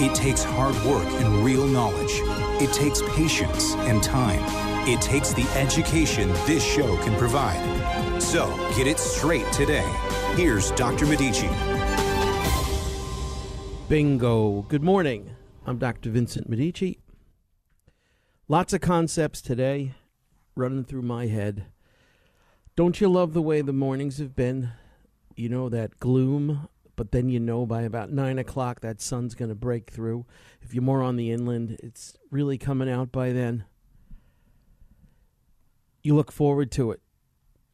It takes hard work and real knowledge. It takes patience and time. It takes the education this show can provide. So get it straight today. Here's Dr. Medici. Bingo. Good morning. I'm Dr. Vincent Medici. Lots of concepts today running through my head. Don't you love the way the mornings have been? You know, that gloom, but then you know by about nine o'clock that sun's going to break through. If you're more on the inland, it's really coming out by then. You look forward to it.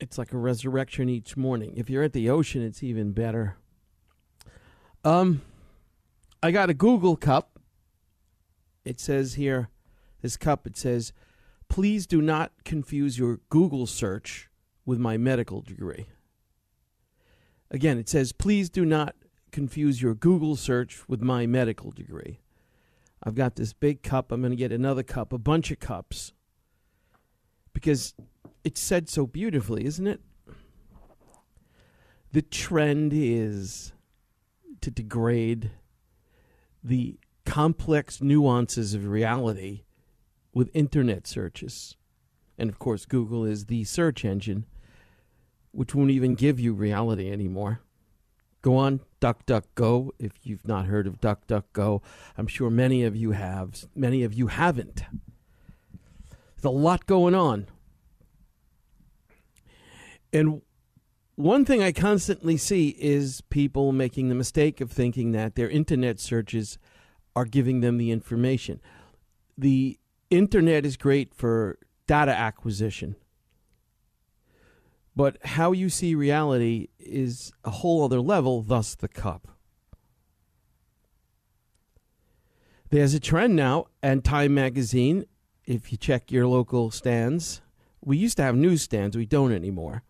It's like a resurrection each morning. If you're at the ocean, it's even better. Um, I got a Google cup. It says here, this cup, it says, please do not confuse your Google search with my medical degree. Again, it says, please do not confuse your Google search with my medical degree. I've got this big cup. I'm going to get another cup, a bunch of cups, because it's said so beautifully, isn't it? The trend is to degrade the complex nuances of reality with internet searches. And of course, Google is the search engine which won't even give you reality anymore. Go on DuckDuckGo if you've not heard of DuckDuckGo. I'm sure many of you have. Many of you haven't. There's a lot going on. And one thing I constantly see is people making the mistake of thinking that their internet searches are giving them the information. The internet is great for data acquisition but how you see reality is a whole other level, thus the cup. There's a trend now, and Time Magazine, if you check your local stands, we used to have newsstands, we don't anymore.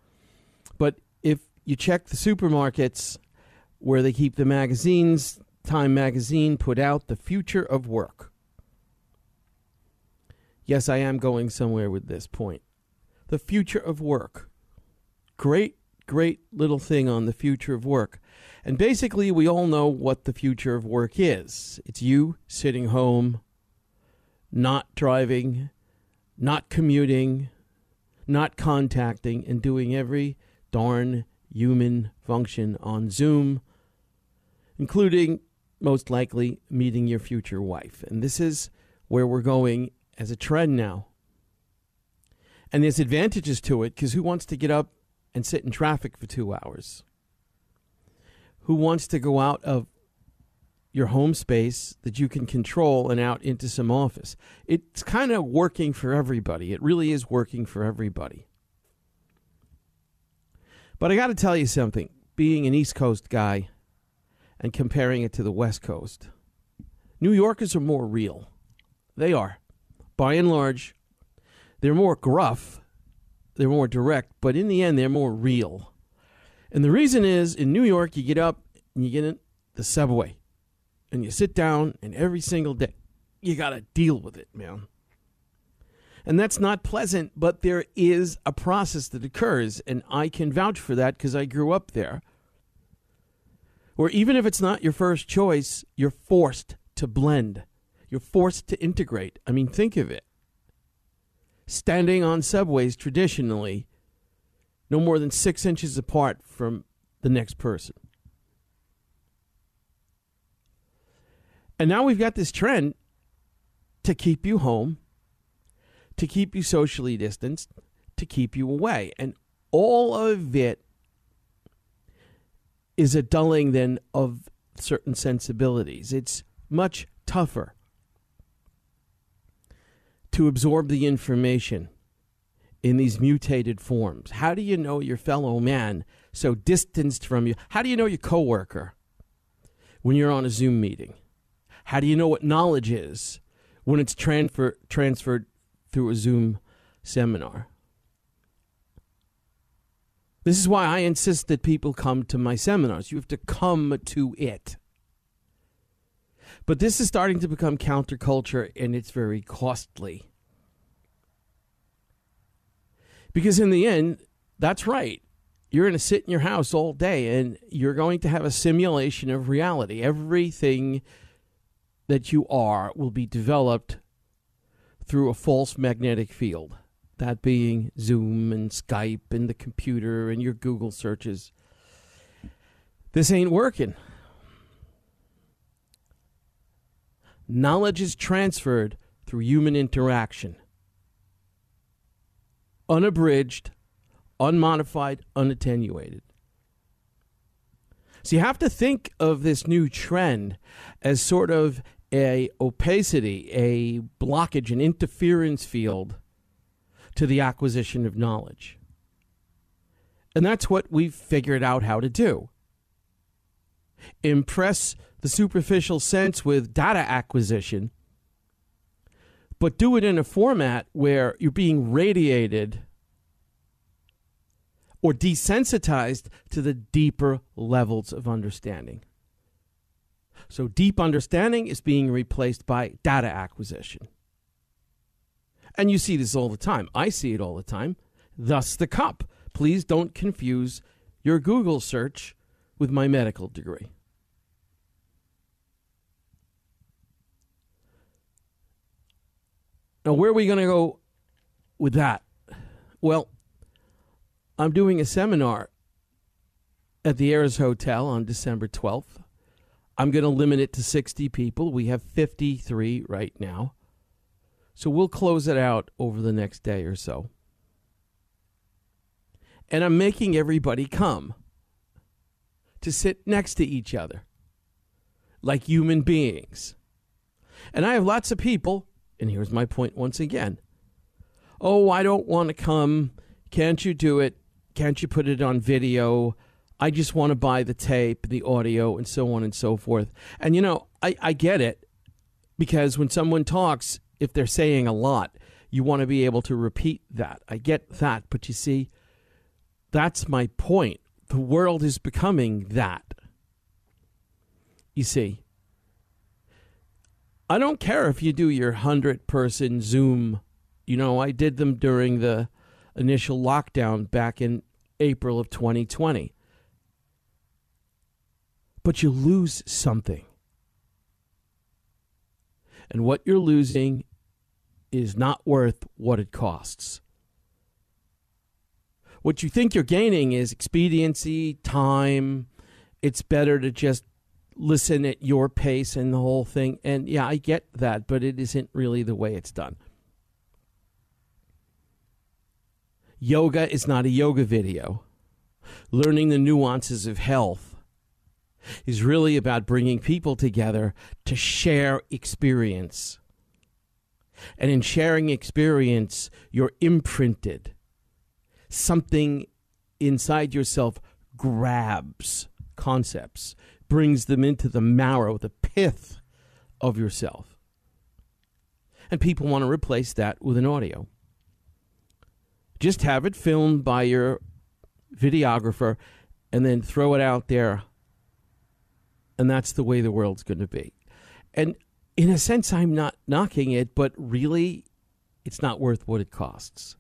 But if you check the supermarkets where they keep the magazines, Time Magazine put out The Future of Work. Yes, I am going somewhere with this point. The future of work. Great, great little thing on the future of work. And basically, we all know what the future of work is it's you sitting home, not driving, not commuting, not contacting, and doing every darn human function on Zoom, including most likely meeting your future wife. And this is where we're going as a trend now. And there's advantages to it because who wants to get up and sit in traffic for two hours? Who wants to go out of your home space that you can control and out into some office? It's kind of working for everybody. It really is working for everybody. But I got to tell you something being an East Coast guy and comparing it to the West Coast, New Yorkers are more real. They are. By and large, they're more gruff they're more direct, but in the end, they're more real. And the reason is in New York, you get up and you get in the subway and you sit down, and every single day, you got to deal with it, man. And that's not pleasant, but there is a process that occurs, and I can vouch for that because I grew up there. Where even if it's not your first choice, you're forced to blend, you're forced to integrate. I mean, think of it standing on subways traditionally no more than six inches apart from the next person. And now we've got this trend to keep you home, to keep you socially distanced, to keep you away. And all of it is a dulling then of certain sensibilities. It's much tougher to absorb the information in these mutated forms? How do you know your fellow man so distanced from you? How do you know your coworker when you're on a Zoom meeting? How do you know what knowledge is when it's transfer, transferred through a Zoom seminar? This is why I insist that people come to my seminars. You have to come to it. But this is starting to become counterculture and it's very costly. Because in the end, that's right. You're going to sit in your house all day and you're going to have a simulation of reality. Everything that you are will be developed through a false magnetic field. That being Zoom and Skype and the computer and your Google searches. This ain't working. Knowledge is transferred through human interaction. Unabridged, unmodified, unattenuated. So you have to think of this new trend as sort of a opacity, a blockage, an interference field to the acquisition of knowledge. And that's what we've figured out how to do. Impress the superficial sense with data acquisition, but do it in a format where you're being radiated or desensitized to the deeper levels of understanding. So, deep understanding is being replaced by data acquisition. And you see this all the time. I see it all the time. Thus, the cup. Please don't confuse your Google search with my medical degree. Now, where are we going to go with that? Well, I'm doing a seminar at the Ayres Hotel on December 12th. I'm going to limit it to 60 people. We have 53 right now. So we'll close it out over the next day or so. And I'm making everybody come to sit next to each other like human beings. And I have lots of people, and here's my point once again. Oh, I don't want to come. Can't you do it? Can't you put it on video? I just want to buy the tape, the audio, and so on and so forth. And you know, I, I get it because when someone talks, if they're saying a lot, you want to be able to repeat that. I get that. But you see, that's my point. The world is becoming that. You see, I don't care if you do your 100 person Zoom. You know, I did them during the initial lockdown back in April of 2020. But you lose something. And what you're losing is not worth what it costs. What you think you're gaining is expediency, time. It's better to just listen at your pace and the whole thing. And yeah, I get that, but it isn't really the way it's done. Yoga is not a yoga video. Learning the nuances of health is really about bringing people together to share experience. And in sharing experience, you're imprinted. Something inside yourself grabs concepts, brings them into the marrow, the pith of yourself. And people want to replace that with an audio. Just have it filmed by your videographer and then throw it out there. And that's the way the world's going to be. And in a sense, I'm not knocking it, but really, it's not worth what it costs.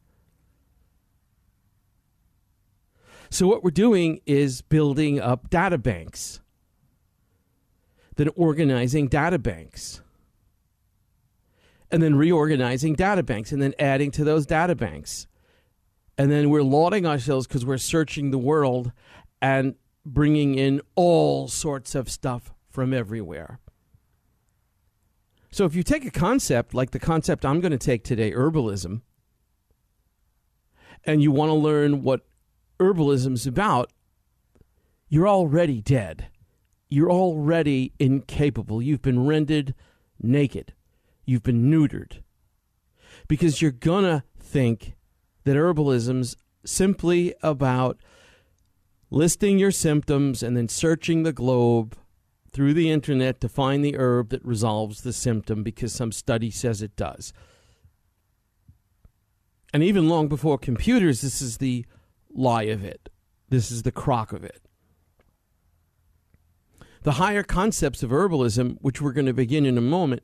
So, what we're doing is building up data banks, then organizing data banks, and then reorganizing data banks, and then adding to those data banks. And then we're lauding ourselves because we're searching the world and bringing in all sorts of stuff from everywhere. So if you take a concept like the concept I'm going to take today, herbalism, and you want to learn what herbalism is about, you're already dead. You're already incapable. You've been rendered naked. You've been neutered. Because you're going to think that herbalism's simply about listing your symptoms and then searching the globe through the internet to find the herb that resolves the symptom because some study says it does. And even long before computers, this is the lie of it. This is the crock of it. The higher concepts of herbalism, which we're going to begin in a moment,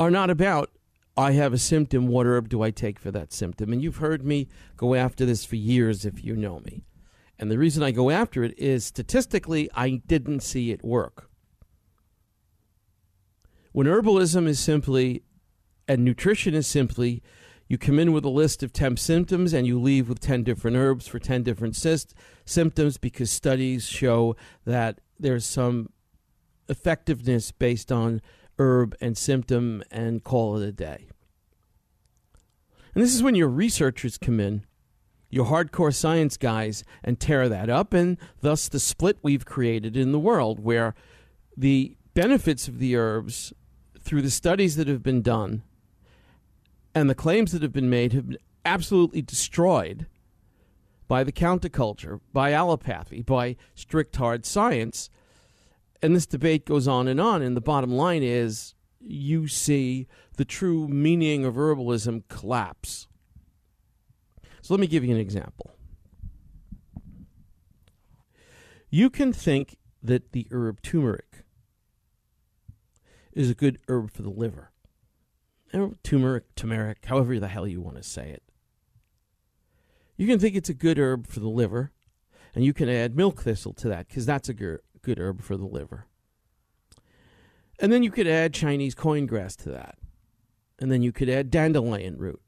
are not about I have a symptom, what herb do I take for that symptom? And you've heard me go after this for years if you know me. And the reason I go after it is statistically, I didn't see it work. When herbalism is simply, and nutrition is simply, you come in with a list of 10 symptoms and you leave with 10 different herbs for 10 different cyst- symptoms because studies show that there's some effectiveness based on herb and symptom and call it a day. And this is when your researchers come in, your hardcore science guys, and tear that up, and thus the split we've created in the world where the benefits of the herbs through the studies that have been done and the claims that have been made have been absolutely destroyed by the counterculture, by allopathy, by strict hard science. And this debate goes on and on. And the bottom line is you see the true meaning of herbalism collapse. So let me give you an example. You can think that the herb turmeric is a good herb for the liver turmeric, turmeric, however the hell you want to say it. You can think it's a good herb for the liver, and you can add milk thistle to that because that's a good good herb for the liver. And then you could add Chinese coin grass to that. And then you could add dandelion root.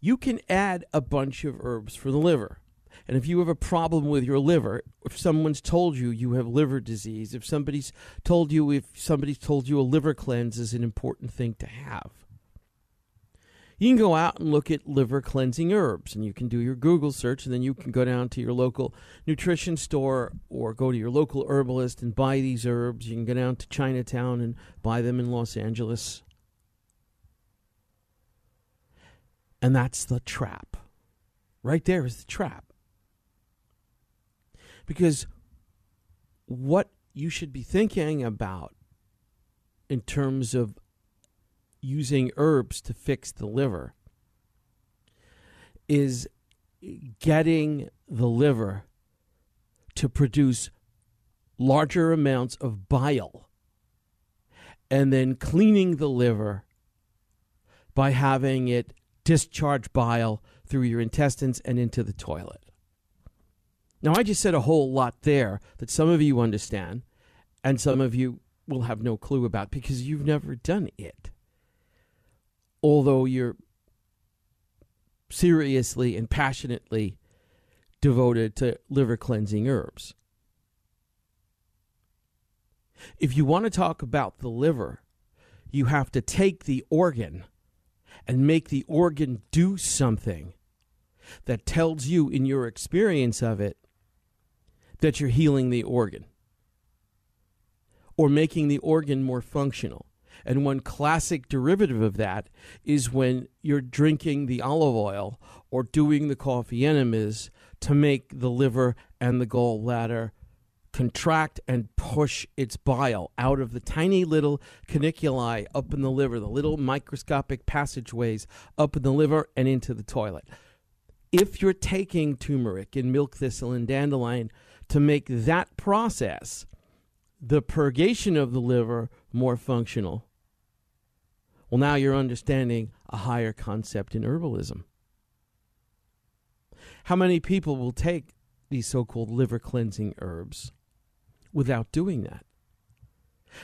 You can add a bunch of herbs for the liver. And if you have a problem with your liver, if someone's told you you have liver disease, if somebody's told you if somebody's told you a liver cleanse is an important thing to have, you can go out and look at liver cleansing herbs and you can do your Google search and then you can go down to your local nutrition store or go to your local herbalist and buy these herbs. You can go down to Chinatown and buy them in Los Angeles. And that's the trap. Right there is the trap. Because what you should be thinking about in terms of using herbs to fix the liver is getting the liver to produce larger amounts of bile and then cleaning the liver by having it discharge bile through your intestines and into the toilet. Now, I just said a whole lot there that some of you understand and some of you will have no clue about because you've never done it although you're seriously and passionately devoted to liver cleansing herbs. If you want to talk about the liver, you have to take the organ and make the organ do something that tells you, in your experience of it, that you're healing the organ or making the organ more functional. And one classic derivative of that is when you're drinking the olive oil or doing the coffee enemas to make the liver and the gallbladder contract and push its bile out of the tiny little caniculi up in the liver, the little microscopic passageways up in the liver and into the toilet. If you're taking turmeric and milk thistle and dandelion to make that process, the purgation of the liver, more functional, well, now you're understanding a higher concept in herbalism. How many people will take these so called liver cleansing herbs without doing that?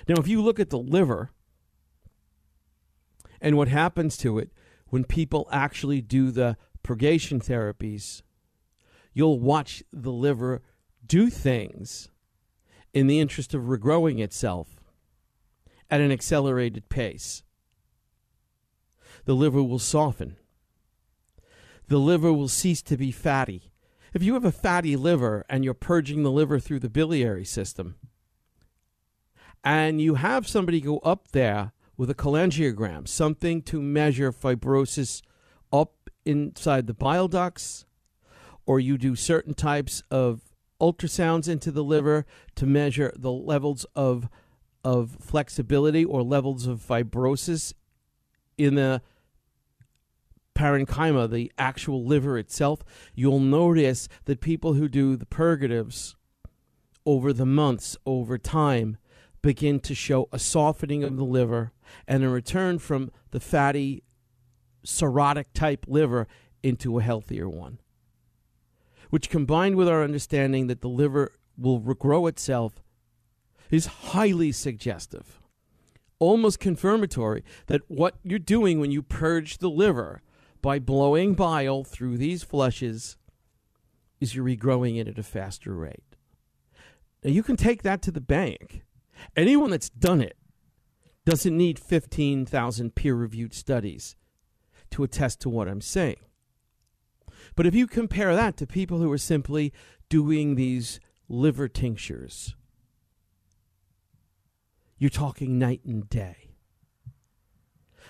Now, if you look at the liver and what happens to it when people actually do the purgation therapies, you'll watch the liver do things in the interest of regrowing itself at an accelerated pace the liver will soften. The liver will cease to be fatty. If you have a fatty liver and you're purging the liver through the biliary system, and you have somebody go up there with a cholangiogram, something to measure fibrosis up inside the bile ducts, or you do certain types of ultrasounds into the liver to measure the levels of of flexibility or levels of fibrosis in the parenchyma, the actual liver itself, you'll notice that people who do the purgatives over the months, over time, begin to show a softening of the liver and a return from the fatty, cirrhotic type liver into a healthier one. Which, combined with our understanding that the liver will regrow itself, is highly suggestive, almost confirmatory that what you're doing when you purge the liver by blowing bile through these flushes is you're regrowing it at a faster rate. Now, you can take that to the bank. Anyone that's done it doesn't need 15,000 peer reviewed studies to attest to what I'm saying. But if you compare that to people who are simply doing these liver tinctures, you're talking night and day.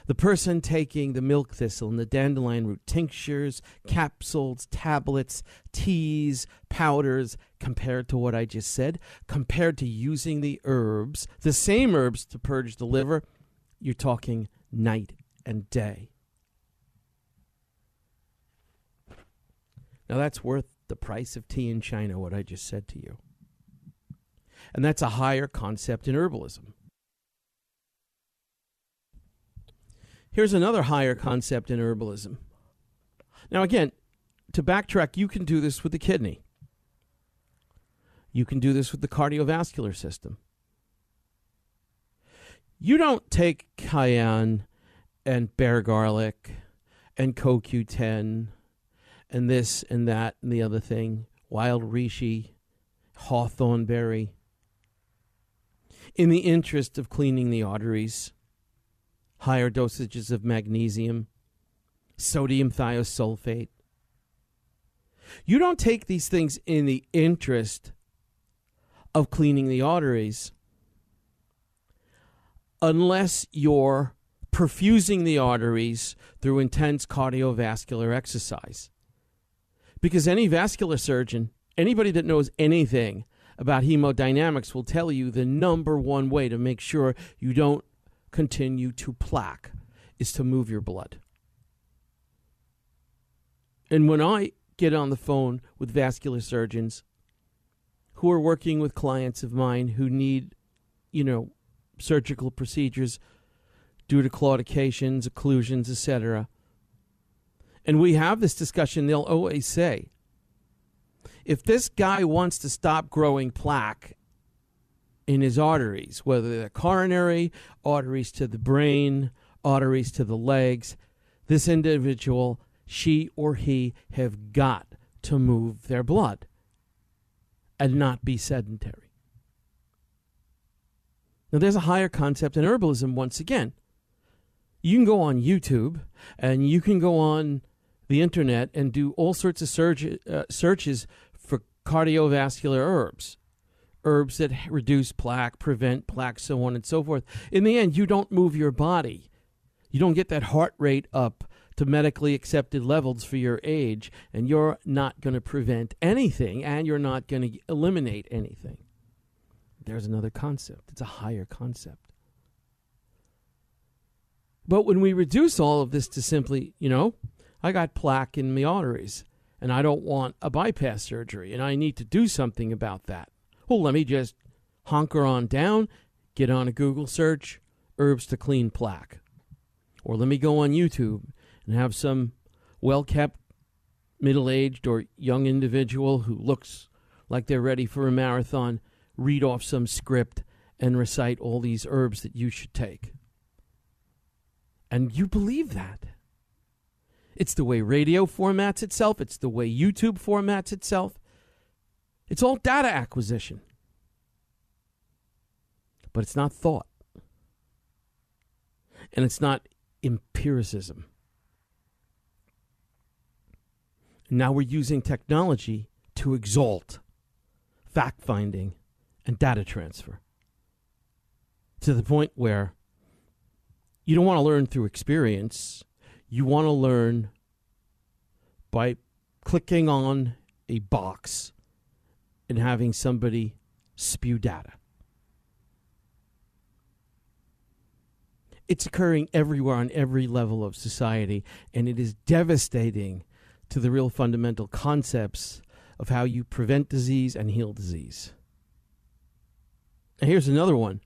The person taking the milk thistle and the dandelion root tinctures, capsules, tablets, teas, powders, compared to what I just said, compared to using the herbs, the same herbs to purge the liver, you're talking night and day. Now that's worth the price of tea in China, what I just said to you. And that's a higher concept in herbalism. Here's another higher concept in herbalism. Now, again, to backtrack, you can do this with the kidney. You can do this with the cardiovascular system. You don't take cayenne and bear garlic and CoQ10 and this and that and the other thing, wild reishi, hawthorn berry, in the interest of cleaning the arteries, higher dosages of magnesium, sodium thiosulfate. You don't take these things in the interest of cleaning the arteries unless you're perfusing the arteries through intense cardiovascular exercise. Because any vascular surgeon, anybody that knows anything about hemodynamics, will tell you the number one way to make sure you don't continue to plaque is to move your blood. And when I get on the phone with vascular surgeons who are working with clients of mine who need, you know, surgical procedures due to claudications, occlusions, etc., and we have this discussion, they'll always say, if this guy wants to stop growing plaque in his arteries, whether they're coronary, arteries to the brain, arteries to the legs, this individual, she or he, have got to move their blood and not be sedentary. Now, there's a higher concept in herbalism once again. You can go on YouTube and you can go on the internet and do all sorts of search, uh, searches for cardiovascular herbs, herbs that reduce plaque, prevent plaque, so on and so forth. In the end, you don't move your body. You don't get that heart rate up to medically accepted levels for your age, and you're not going to prevent anything, and you're not going to eliminate anything. There's another concept. It's a higher concept. But when we reduce all of this to simply, you know, I got plaque in my arteries and I don't want a bypass surgery and I need to do something about that. Well, let me just honker on down, get on a Google search, herbs to clean plaque. Or let me go on YouTube and have some well kept, middle aged, or young individual who looks like they're ready for a marathon read off some script and recite all these herbs that you should take. And you believe that. It's the way radio formats itself, it's the way YouTube formats itself. It's all data acquisition. But it's not thought. And it's not empiricism. Now we're using technology to exalt fact finding and data transfer to the point where you don't want to learn through experience you want to learn by clicking on a box and having somebody spew data. It's occurring everywhere on every level of society, and it is devastating to the real fundamental concepts of how you prevent disease and heal disease. And here's another one.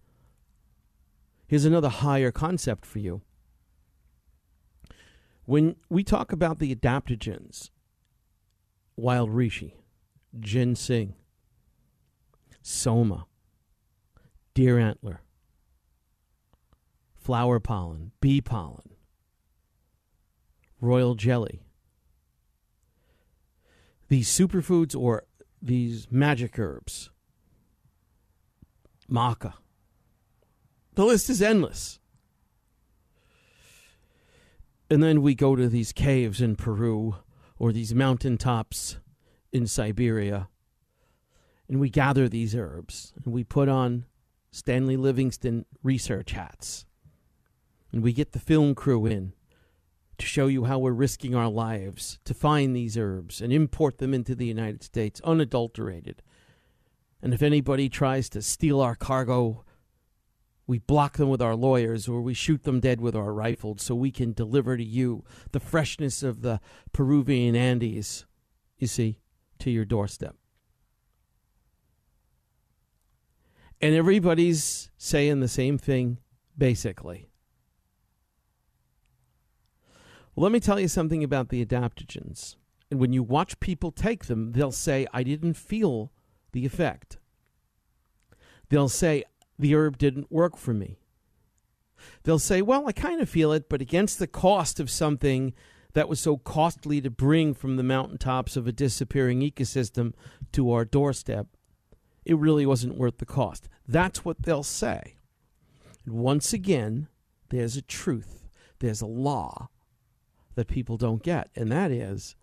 Here's another higher concept for you. When we talk about the adaptogens, wild reishi, ginseng, soma, deer antler, flower pollen, bee pollen, royal jelly, these superfoods or these magic herbs, maca. The list is endless. And then we go to these caves in Peru or these mountaintops in Siberia and we gather these herbs and we put on Stanley Livingstone research hats and we get the film crew in to show you how we're risking our lives to find these herbs and import them into the United States unadulterated. And if anybody tries to steal our cargo, we block them with our lawyers or we shoot them dead with our rifles so we can deliver to you the freshness of the Peruvian Andes, you see, to your doorstep. And everybody's saying the same thing, basically. Let me tell you something about the adaptogens. And when you watch people take them, they'll say, I didn't feel the effect. They'll say, the herb didn't work for me. They'll say, well, I kind of feel it, but against the cost of something that was so costly to bring from the mountaintops of a disappearing ecosystem to our doorstep, it really wasn't worth the cost. That's what they'll say. And once again, there's a truth, there's a law that people don't get, and that is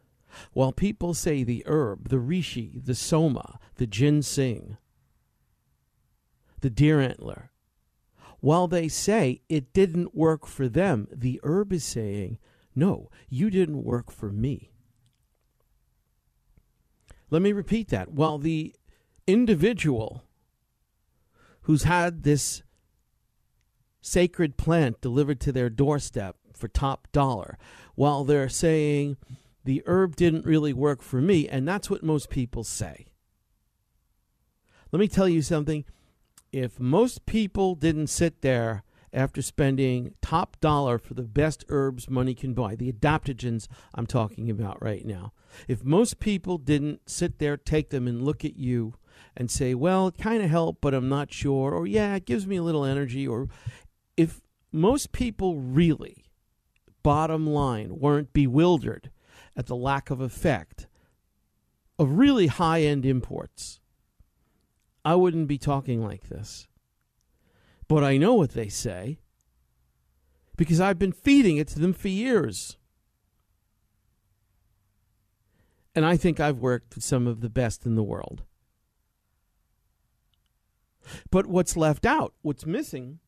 while people say the herb, the reishi, the soma, the ginseng, the deer antler, while they say it didn't work for them, the herb is saying, no, you didn't work for me. Let me repeat that. While the individual who's had this sacred plant delivered to their doorstep for top dollar, while they're saying the herb didn't really work for me, and that's what most people say. Let me tell you something. If most people didn't sit there after spending top dollar for the best herbs money can buy, the adaptogens I'm talking about right now, if most people didn't sit there, take them, and look at you and say, well, it kind of helped, but I'm not sure, or yeah, it gives me a little energy, or if most people really, bottom line, weren't bewildered at the lack of effect of really high end imports, I wouldn't be talking like this. But I know what they say because I've been feeding it to them for years. And I think I've worked with some of the best in the world. But what's left out, what's missing,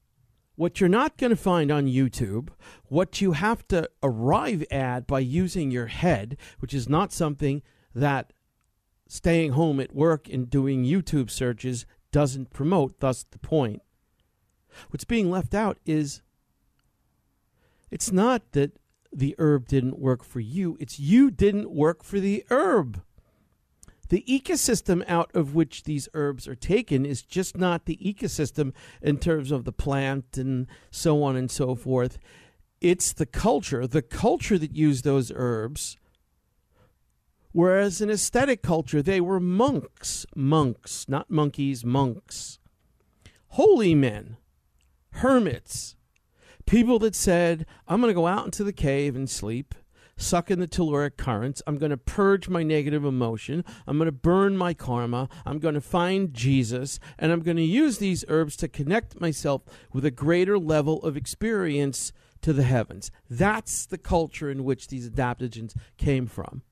what you're not going to find on YouTube, what you have to arrive at by using your head, which is not something that staying home at work and doing YouTube searches doesn't promote, thus the point. What's being left out is it's not that the herb didn't work for you, it's you didn't work for the herb. The ecosystem out of which these herbs are taken is just not the ecosystem in terms of the plant and so on and so forth. It's the culture, the culture that used those herbs. Whereas in aesthetic culture, they were monks, monks, not monkeys, monks, holy men, hermits, people that said, I'm going to go out into the cave and sleep suck in the telluric currents. I'm going to purge my negative emotion. I'm going to burn my karma. I'm going to find Jesus. And I'm going to use these herbs to connect myself with a greater level of experience to the heavens. That's the culture in which these adaptogens came from.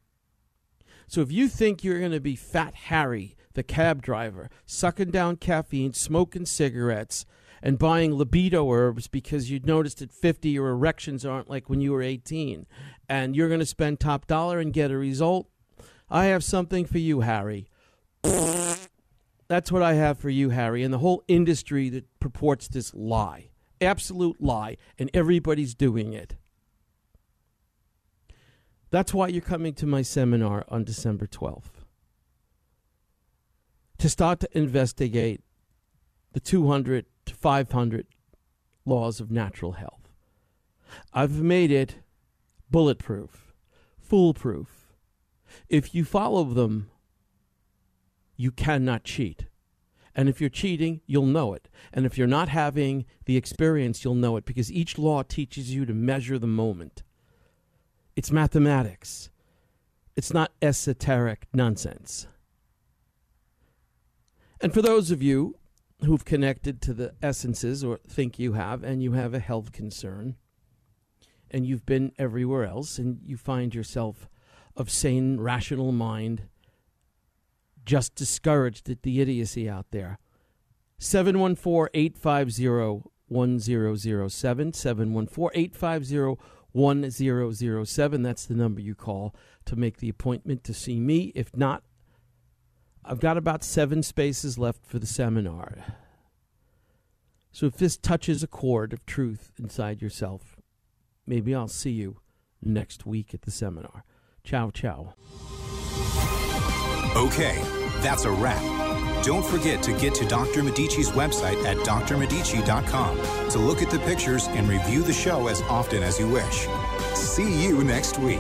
So if you think you're going to be Fat Harry, the cab driver, sucking down caffeine, smoking cigarettes, and buying libido herbs because you noticed at 50 your erections aren't like when you were 18 and you're going to spend top dollar and get a result, I have something for you, Harry. That's what I have for you, Harry, and the whole industry that purports this lie. Absolute lie, and everybody's doing it. That's why you're coming to my seminar on December 12th. To start to investigate the 200 to 500 laws of natural health. I've made it bulletproof, foolproof. If you follow them, you cannot cheat. And if you're cheating, you'll know it. And if you're not having the experience, you'll know it because each law teaches you to measure the moment. It's mathematics, it's not esoteric nonsense. And for those of you who've connected to the essences or think you have, and you have a health concern, and you've been everywhere else, and you find yourself of sane, rational mind just discouraged at the idiocy out there. 714 850 1007. 714 850 1007. That's the number you call to make the appointment to see me. If not, I've got about seven spaces left for the seminar. So if this touches a chord of truth inside yourself, maybe I'll see you next week at the seminar. Ciao, ciao. Okay, that's a wrap. Don't forget to get to Dr. Medici's website at drmedici.com to look at the pictures and review the show as often as you wish. See you next week.